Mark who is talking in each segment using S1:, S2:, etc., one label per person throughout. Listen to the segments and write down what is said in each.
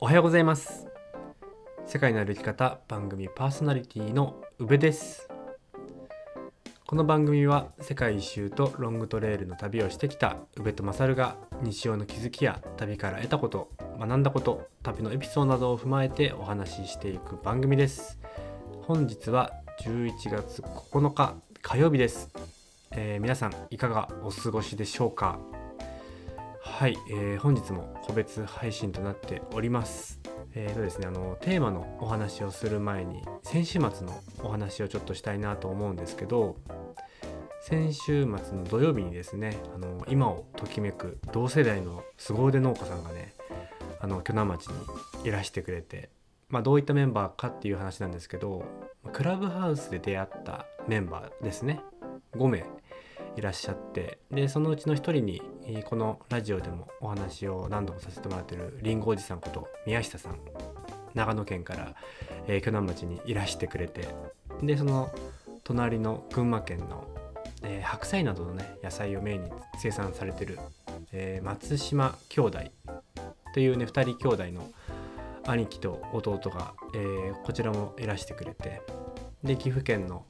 S1: おはようございます。世界の歩き方番組パーソナリティの宇部です。この番組は世界一周とロングトレイルの旅をしてきた宇部と勝が日常の気づきや旅から得たこと学んだこと旅のエピソードなどを踏まえてお話ししていく番組です。本日は11月9日火曜日です、えー皆さんいかがお過ごしでしょうか？はい、えー本日も個別配信となっております。えーとですねあのテーマのお話をする前に先週末のお話をちょっとしたいなと思うんですけど先週末の土曜日にですねあの今をときめく同世代の凄腕農家さんがねあの鋸南町にいらしてくれて、まあ、どういったメンバーかっていう話なんですけどクラブハウスで出会ったメンバーですね。5名いらっしゃってでそのうちの1人にこのラジオでもお話を何度もさせてもらってるりんごおじさんこと宮下さん長野県から、えー、鋸南町にいらしてくれてでその隣の群馬県の、えー白菜などのね野菜をメインに生産されてる、えー松島兄弟というね2人兄弟の兄貴と弟が、えーこちらもいらしてくれてで岐阜県の、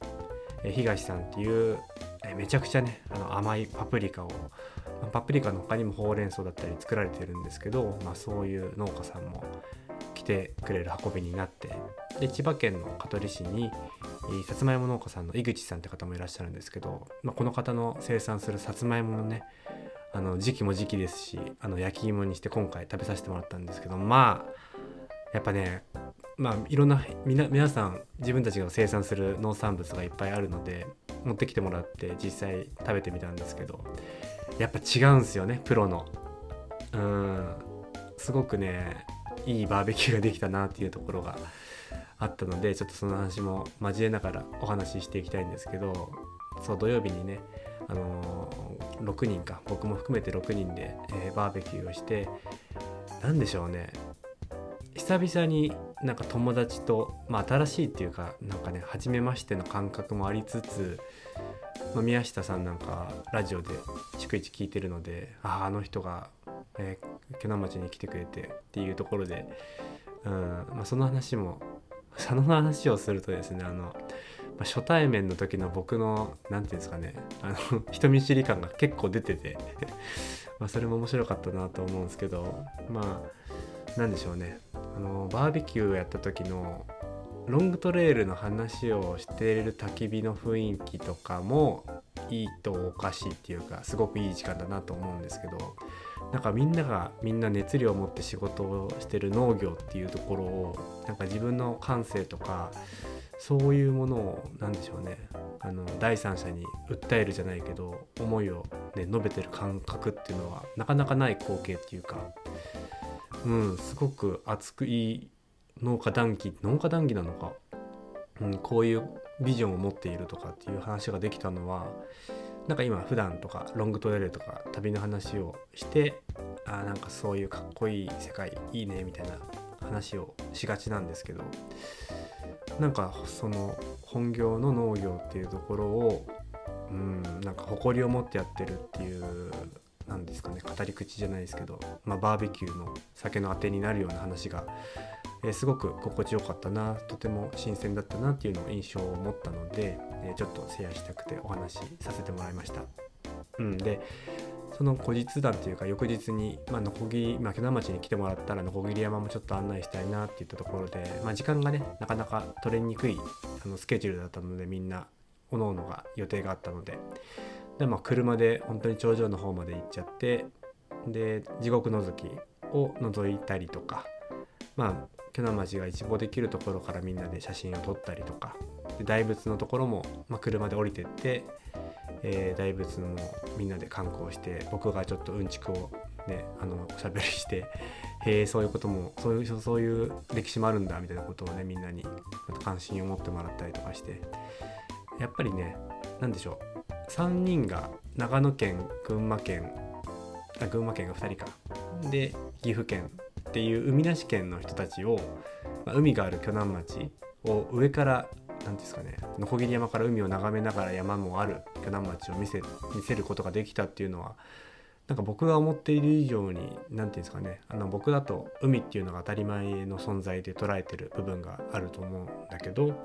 S1: 東さんっていう、めちゃくちゃねあの甘いパプリカをパプリカの他にもほうれん草だったり作られてるんですけど、まあ、そういう農家さんも来てくれる運びになってで千葉県の香取市にさつまいも農家さんの井口さんって方もいらっしゃるんですけど、まあ、この方の生産するさつまいものねあの時期も時期ですしあの焼き芋にして今回食べさせてもらったんですけどまあやっぱねまあいろんな皆さん自分たちが生産する農産物がいっぱいあるので持ってきてもらって実際食べてみたんですけどやっぱ違うんですよねプロの。うん。すごくねいいバーベキューができたなっていうところがあったのでちょっとその話も交えながらお話ししていきたいんですけどそう土曜日にね、あのー6人か僕も含めて6人で、えーバーベキューをして何でしょうね。久々になんか友達と、まあ、新しいっていうかなんかね初めましての感覚もありつつ、まあ、宮下さんなんかラジオで逐一聞いてるのであああの人が、えー、鋸南町に来てくれてっていうところで、うんまあ、その話もその話をするとですねあの、まあ、初対面の時の僕の何て言うんですかねあの 人見知り感が結構出てて まあそれも面白かったなと思うんですけどまあなんでしょうね。あのバーベキューをやった時のロングトレイルの話をしている焚き火の雰囲気とかもいいとおかしいっていうかすごくいい時間だなと思うんですけどなんかみんながみんな熱量を持って仕事をしてる農業っていうところをなんか自分の感性とかそういうものを何でしょうね。あの第三者に訴えるじゃないけど思いを、ね、述べてる感覚っていうのはなかなかない光景っていうかうんすごく熱くいい農家談義農家談義なのか、うん、こういうビジョンを持っているとかっていう話ができたのはなんか今普段とかロングトレイルとか旅の話をしてあなんかそういうかっこいい世界いいねみたいな話をしがちなんですけどなんかその本業の農業っていうところをうんなんか誇りを持ってやってるっていうなんですかね語り口じゃないですけど、まあ、バーベキューの酒のあてになるような話が、えーすごく心地よかったなとても新鮮だったなっていうのを印象を持ったので、えーちょっとシェアしたくてお話しさせてもらいました。うん、でその後日談っていうか翌日に、まあ、のこぎり、まあ、鋸南町に来てもらったらのこぎり山もちょっと案内したいなっていったところで、まあ、時間がねなかなか取れにくいあのスケジュールだったのでみんな各々が予定があったのでで、まあ、車で本当に頂上の方まで行っちゃってで地獄のぞきを覗いたりとかまあ鋸南町が一望できるところからみんなで写真を撮ったりとかで大仏のところも、まあ、車で降りてって、えー大仏もみんなで観光して僕がちょっとうんちくをねあのおしゃべりしてへえそういうこともそういうそういう歴史もあるんだみたいなことをねみんなに関心を持ってもらったりとかしてやっぱりね何でしょう3人が長野県群馬県あ群馬県が2人か。で岐阜県っていう海なし県の人たちを、まあ海がある鋸南町を上から何ていうんですかねのこぎり山から海を眺めながら山もある鋸南町を見せ見せることができたっていうのはなんか僕が思っている以上に何て言うんですかねあの僕だと海っていうのが当たり前の存在で捉えてる部分があると思うんだけど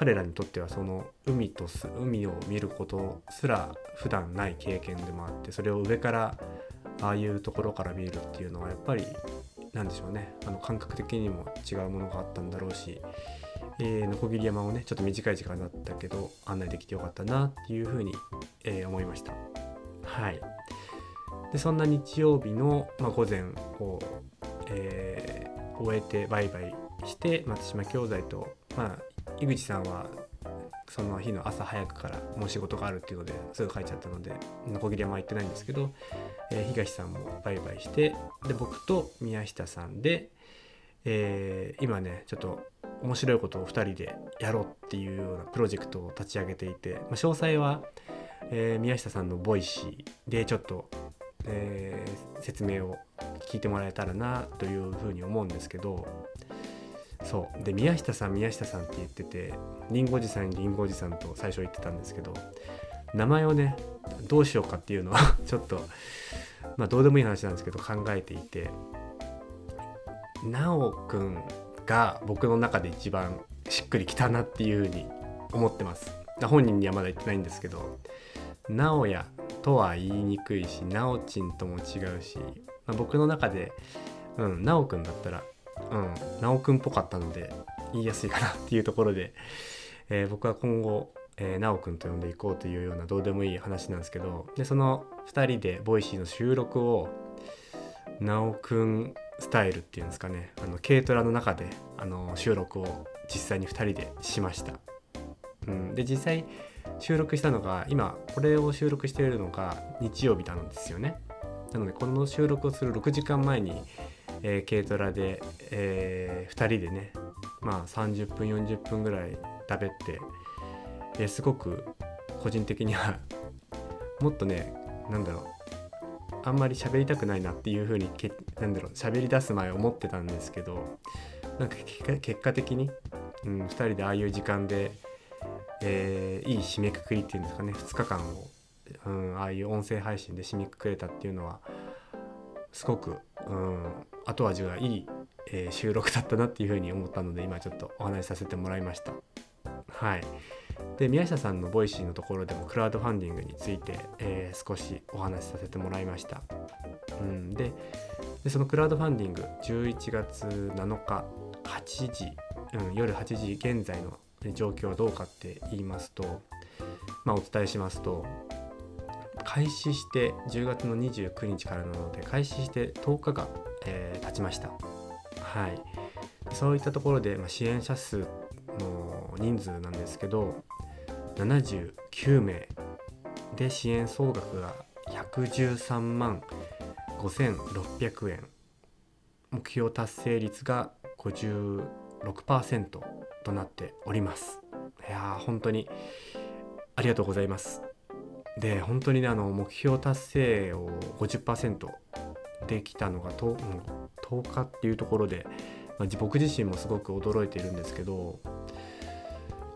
S1: 彼らにとってはその海と海を見ることすら普段ない経験でもあってそれを上からああいうところから見るっていうのはやっぱりなんでしょうね。あの感覚的にも違うものがあったんだろうし、えー、ノコギリ山をねちょっと短い時間だったけど案内できてよかったなっていうふうに、えー、思いました。はい。でそんな日曜日の、まあ、午前を、えー、終えてバイバイして松島教材と、まあ、井口さんはその日の朝早くからもう仕事があるっていうのですぐ帰っちゃったのでノコギリ山行ってないんですけど、えー、東さんもバイバイしてで僕と宮下さんで、えー、今ねちょっと面白いことを2人でやろうっていうようなプロジェクトを立ち上げていて、まあ、詳細は、えー、宮下さんの Voicy でちょっと、えー、説明を聞いてもらえたらなというふうに思うんですけどそう。で宮下さん宮下さんって言っててりんごおじさんりんごおじさんと最初言ってたんですけど名前をねどうしようかっていうのは ちょっとまあどうでもいい話なんですけど考えていてなおくんが僕の中で一番しっくりきたなっていうふうに思ってます。本人にはまだ言ってないんですけどなおやとは言いにくいしなおちんとも違うし、まあ、僕の中でうんなおくんだったらうん。なおくんっぽかったので言いやすいかなっていうところで、えー、僕は今後えー、なおくんと呼んでいこうというようなどうでもいい話なんですけどでその2人で Voicy の収録をなおくんスタイルっていうんですかね。あの軽トラの中であの収録を実際に2人でしました、うん、で実際収録したのが今これを収録しているのが日曜日なんですよね。なのでこの収録をする6時間前に、えー、軽トラで、えー、2人でねまあ30分40分ぐらい食べてえすごく個人的には もっとね何だろうあんまり喋りたくないなっていう風にけなんだろう喋り出す前思ってたんですけどなんか結果的に、うん、2人でああいう時間で、えー、いい締めくくりっていうんですかね2日間を、うん、ああいう音声配信で締めくくれたっていうのはすごく、うん、後味がいい、えー、収録だったなっていう風に思ったので今ちょっとお話しさせてもらいました。はいで宮下さんの Voicy のところでもクラウドファンディングについて、えー、少しお話しさせてもらいました。うん、ででそのクラウドファンディング11月7日8時、うん、夜8時現在の状況はどうかって言いますと、まあ、お伝えしますと開始して10月の29日からなので開始して10日が、えー、経ちました。はい、そういったところで、まあ、支援者数の人数なんですけど79名で支援総額が113万5600円。目標達成率が56%となっております。いやー本当にありがとうございます。で本当にねあの目標達成を50%できたのが 10, 10日っていうところで、まあ、僕自身もすごく驚いているんですけど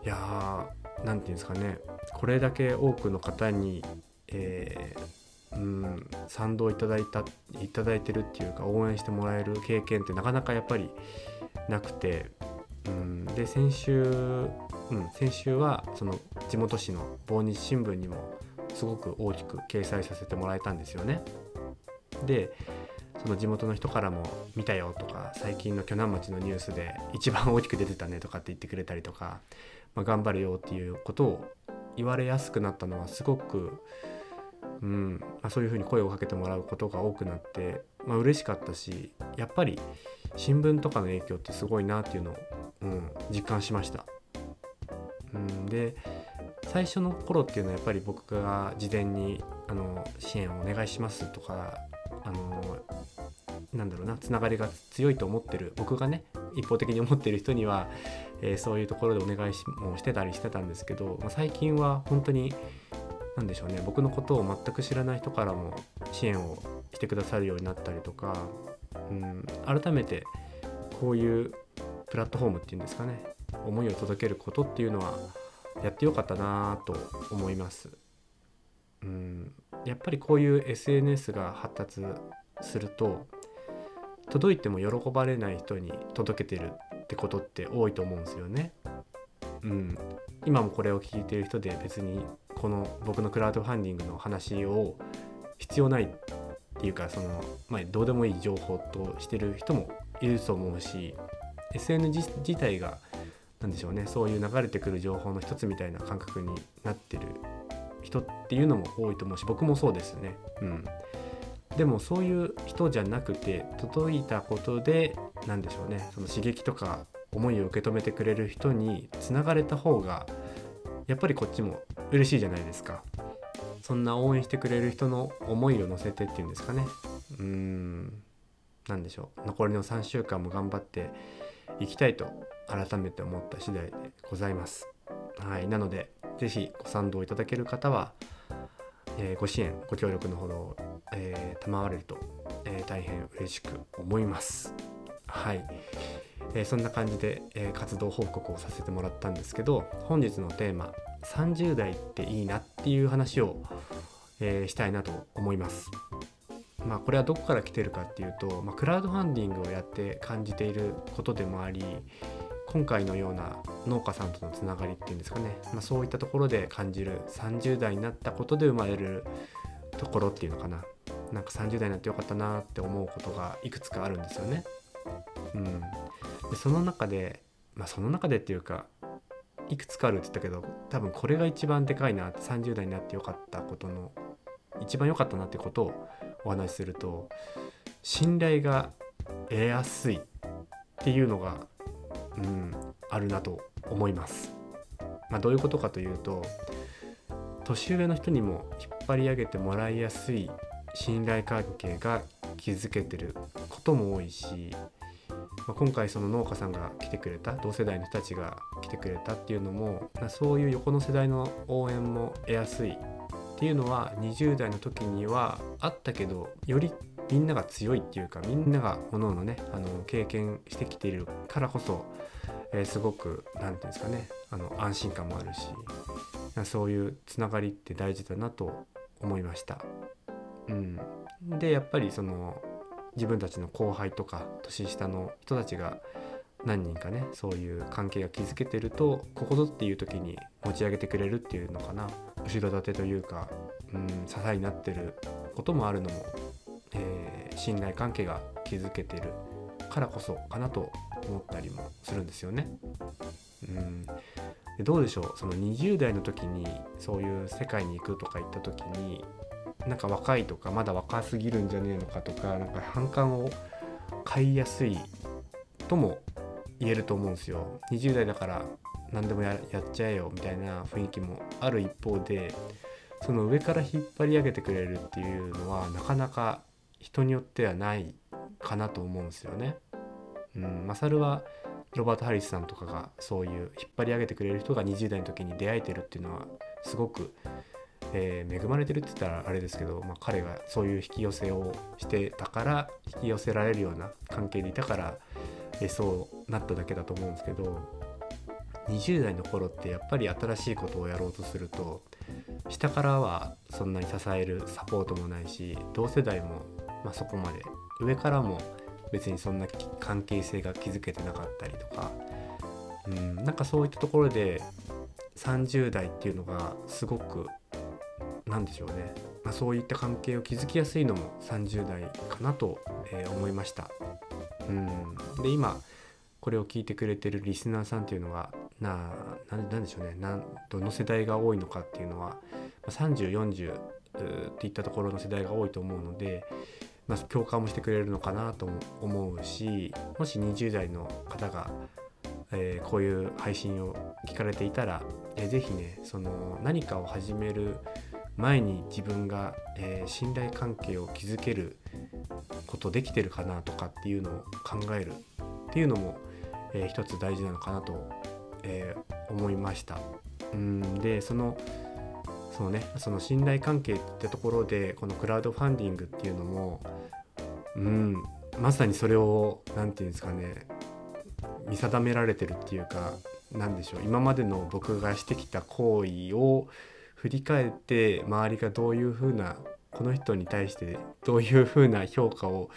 S1: いや何て言うんですかねこれだけ多くの方に、えー、うん賛同いただいたいただいてるっていうか応援してもらえる経験ってなかなかやっぱりなくて、うん、で先週、うん、先週はその地元紙の防日新聞にもすごく大きく掲載させてもらえたんですよね。でその地元の人からも「見たよ」とか最近の鋸南町のニュースで一番大きく出てたねとかって言ってくれたりとかまあ、頑張るよっていうことを言われやすくなったのはすごく、うんまあ、そういうふうに声をかけてもらうことが多くなって、まあ嬉しかったしやっぱり新聞とかの影響ってすごいなっていうのを、うん、実感しました。うん、で最初の頃っていうのはやっぱり僕が事前にあの支援をお願いしますとかあのなんだろうなつながりが強いと思ってる僕がね一方的に思ってる人にはえー、そういうところでお願いしもしてたりしてたんですけど、まあ、最近は本当に何でしょうね僕のことを全く知らない人からも支援をしてくださるようになったりとか、うん、改めてこういうプラットフォームっていうんですかね思いを届けることっていうのはやってよかったなと思います。うんやっぱりこういう SNS が発達すると届いても喜ばれない人に届けてるってことって多いと思うんですよね。うん、今もこれを聞いてる人で別にこの僕のクラウドファンディングの話を必要ないっていうかその、まあ、どうでもいい情報としてる人もいると思うし SN 自自体が何でしょうね。そういう流れてくる情報の一つみたいな感覚になってる人っていうのも多いと思うし僕もそうですね。うん、でもそういう人じゃなくて届いたことで何でしょうね。その刺激とか思いを受け止めてくれる人につながれた方がやっぱりこっちも嬉しいじゃないですか。そんな応援してくれる人の思いを乗せてっていうんですかね。うーん何でしょう。残りの3週間も頑張っていきたいと改めて思った次第でございます。はい。なので是非ご賛同いただける方は、えー、ご支援ご協力のほど、えー、賜れると、えー、大変嬉しく思います。はい、えー、そんな感じで、え活動報告をさせてもらったんですけど本日のテーマ30代っていいなっていう話を、え、したいなと思います。まあこれはどこから来てるかっていうと、まあ、クラウドファンディングをやって感じていることでもあり今回のような農家さんとのつながりっていうんですかね、まあ、そういったところで感じる30代になったことで生まれるところっていうのかな。なんか30代になってよかったなって思うことがいくつかあるんですよね。うん、でその中でまあその中でっていうかいくつかあるって言ったけど多分これが一番でかいなって30代になってよかったことの一番良かったなってことをお話しすると信頼が得やすいっていうのが、うん、あるなと思います。まあ、どういうことかというと年上の人にも引っ張り上げてもらいやすい信頼関係が築けてることも多いしまあ、今回その農家さんが来てくれた同世代の人たちが来てくれたっていうのも、ま、そういう横の世代の応援も得やすいっていうのは20代の時にはあったけどよりみんなが強いっていうかみんなが各々ねあの経験してきているからこそ、えー、すごく何て言うんですかねあの安心感もあるしそういうつながりって大事だなと思いました。うん、でやっぱりその自分たちの後輩とか年下の人たちが何人かねそういう関係が築けてるとここぞっていう時に持ち上げてくれるっていうのかな後ろ盾というか、うん、支えになってることもあるのも、えー、信頼関係が築けてるからこそかなと思ったりもするんですよね。うん、でどうでしょう？その20代の時にそういう世界に行くとか言った時になんか若いとかまだ若すぎるんじゃねえのかとかなんか反感を買いやすいとも言えると思うんですよ。20代だから何でもやっちゃえよみたいな雰囲気もある一方でその上から引っ張り上げてくれるっていうのはなかなか人によってはないかなと思うんですよね。うん、マサルはロバート・ハリスさんとかがそういう引っ張り上げてくれる人が20代の時に出会えてるっていうのはすごくえー、恵まれてるって言ったらあれですけど、まあ、彼がそういう引き寄せをしてたから引き寄せられるような関係にいたから、えー、そうなっただけだと思うんですけど20代の頃ってやっぱり新しいことをやろうとすると下からはそんなに支えるサポートもないし同世代も、まあ、そこまで。上からも別にそんな関係性が築けてなかったりとか、うん、なんかそういったところで30代っていうのがすごく何でしょうね、まあ、そういった関係を築きやすいのも30代かなと、えー、思いました。うん。で今これを聞いてくれてるリスナーさんっていうのはななんでしょうね。などの世代が多いのかっていうのは3040っていったところの世代が多いと思うので、まあ、共感もしてくれるのかなと思うしもし20代の方が、えー、こういう配信を聞かれていたら、えー、ぜひねその何かを始める前に自分が、えー、信頼関係を築けることできてるかなとかっていうのを考えるっていうのも、えー、一つ大事なのかなと、えー、思いました。うんでそのそのねその信頼関係ってところでこのクラウドファンディングっていうのもうんまさにそれを何て言うんですかね見定められてるっていうか何でしょう今までの僕がしてきた行為を振り返って周りがどういう風なこの人に対してどういう風な評価を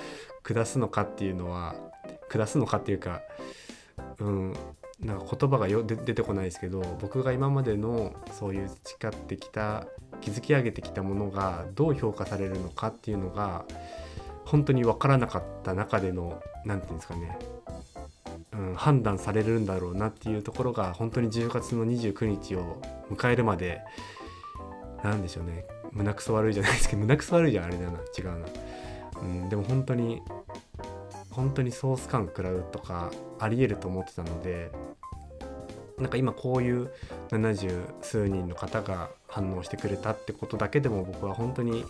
S1: 下すのかっていうのは下すのかっていうかうんなんか言葉がよ出てこないですけど僕が今までのそういう培ってきた築き上げてきたものがどう評価されるのかっていうのが本当に分からなかった中での何て言うんですかね、うん、判断されるんだろうなっていうところが本当に10月の29日を迎えるまで何でしょうね胸くそ悪いじゃないですけど胸くそ悪いじゃんあれだな違うな、うん、でも本当に本当にソース感食らうとかありえると思ってたのでなんか今こういう70数人の方が反応してくれたってことだけでも僕は本当に、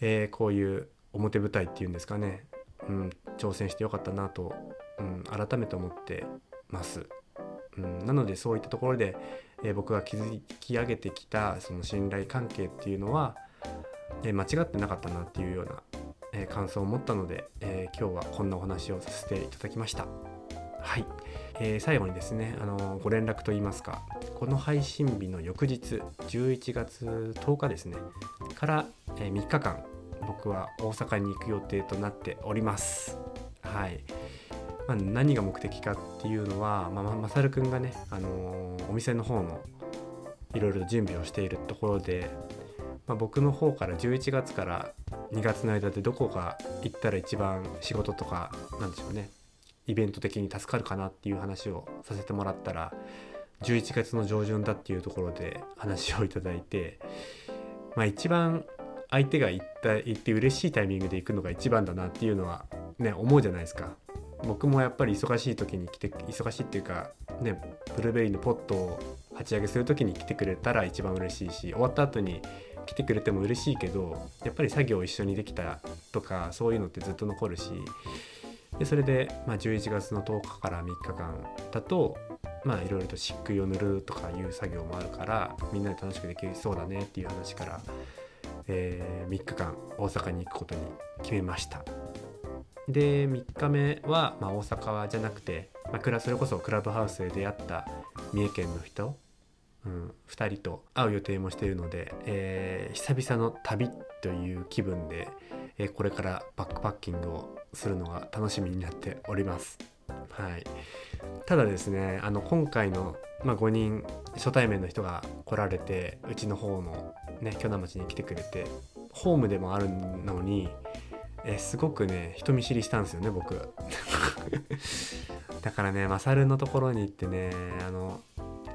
S1: えー、こういう表舞台っていうんですかね、うん、挑戦してよかったなと、うん、改めて思ってます。うん、なのでそういったところで、えー、僕が築き上げてきたその信頼関係っていうのは、えー、間違ってなかったなっていうような、えー、感想を持ったので、え今日はこんなお話をさせていただきました。はい、えー、最後にですね、あのご連絡といいますかこの配信日の翌日11月10日ですねから、え、3日間僕は大阪に行く予定となっております。はい。まあ、何が目的かっていうのは、まあ、まさるくんがね、あの、お店の方のいろいろ準備をしているところで、まあ、僕の方から11月から2月の間でどこが行ったら一番仕事とかなんでしょうねイベント的に助かるかなっていう話をさせてもらったら11月の上旬だっていうところで話をいただいて、まあ、一番相手が言った言って嬉しいタイミングで行くのが一番だなっていうのはね思うじゃないですか。僕もやっぱり忙しい時に来て忙しいっていうかねブルーベリーのポットを鉢上げする時に来てくれたら一番嬉しいし終わった後に来てくれても嬉しいけどやっぱり作業を一緒にできたとかそういうのってずっと残るしでそれで、まあ、11月の10日から3日間だとまあいろいろと漆喰を塗るとかいう作業もあるからみんなで楽しくできそうだねっていう話からえー、3日間大阪に行くことに決めました。で3日目は、まあ、大阪じゃなくて、まあ、それこそクラブハウスで出会った三重県の人、うん、2人と会う予定もしているので、えー、久々の旅という気分で、えー、これからバックパッキングをするのが楽しみになっております。はい、ただですねあの今回の、まあ、5人初対面の人が来られてうちの方のね鋸南町に来てくれてホームでもあるのにえすごくね人見知りしたんですよね僕。だからねマサルのところに行ってねあの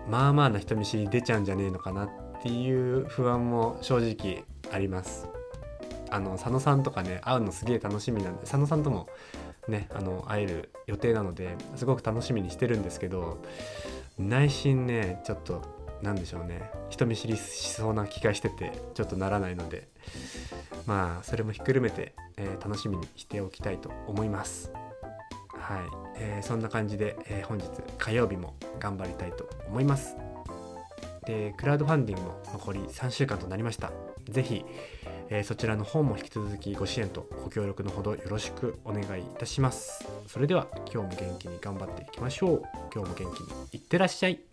S1: まあまあな人見知り出ちゃうんじゃねえのかなっていう不安も正直あります。あの佐野さんとかね会うのすげえ楽しみなんで佐野さんともねあの会える予定なのですごく楽しみにしてるんですけど内心ねちょっと何でしょうね人見知りしそうな気がしててちょっとならないのでまあそれもひっくるめて、えー、楽しみにしておきたいと思います。はい、えー、そんな感じで、えー、本日火曜日も頑張りたいと思います。でクラウドファンディングも残り3週間となりました。是非えー、そちらの方も引き続きご支援とご協力のほどよろしくお願いいたします。それでは今日も元気に頑張っていきましょう。今日も元気にいってらっしゃい。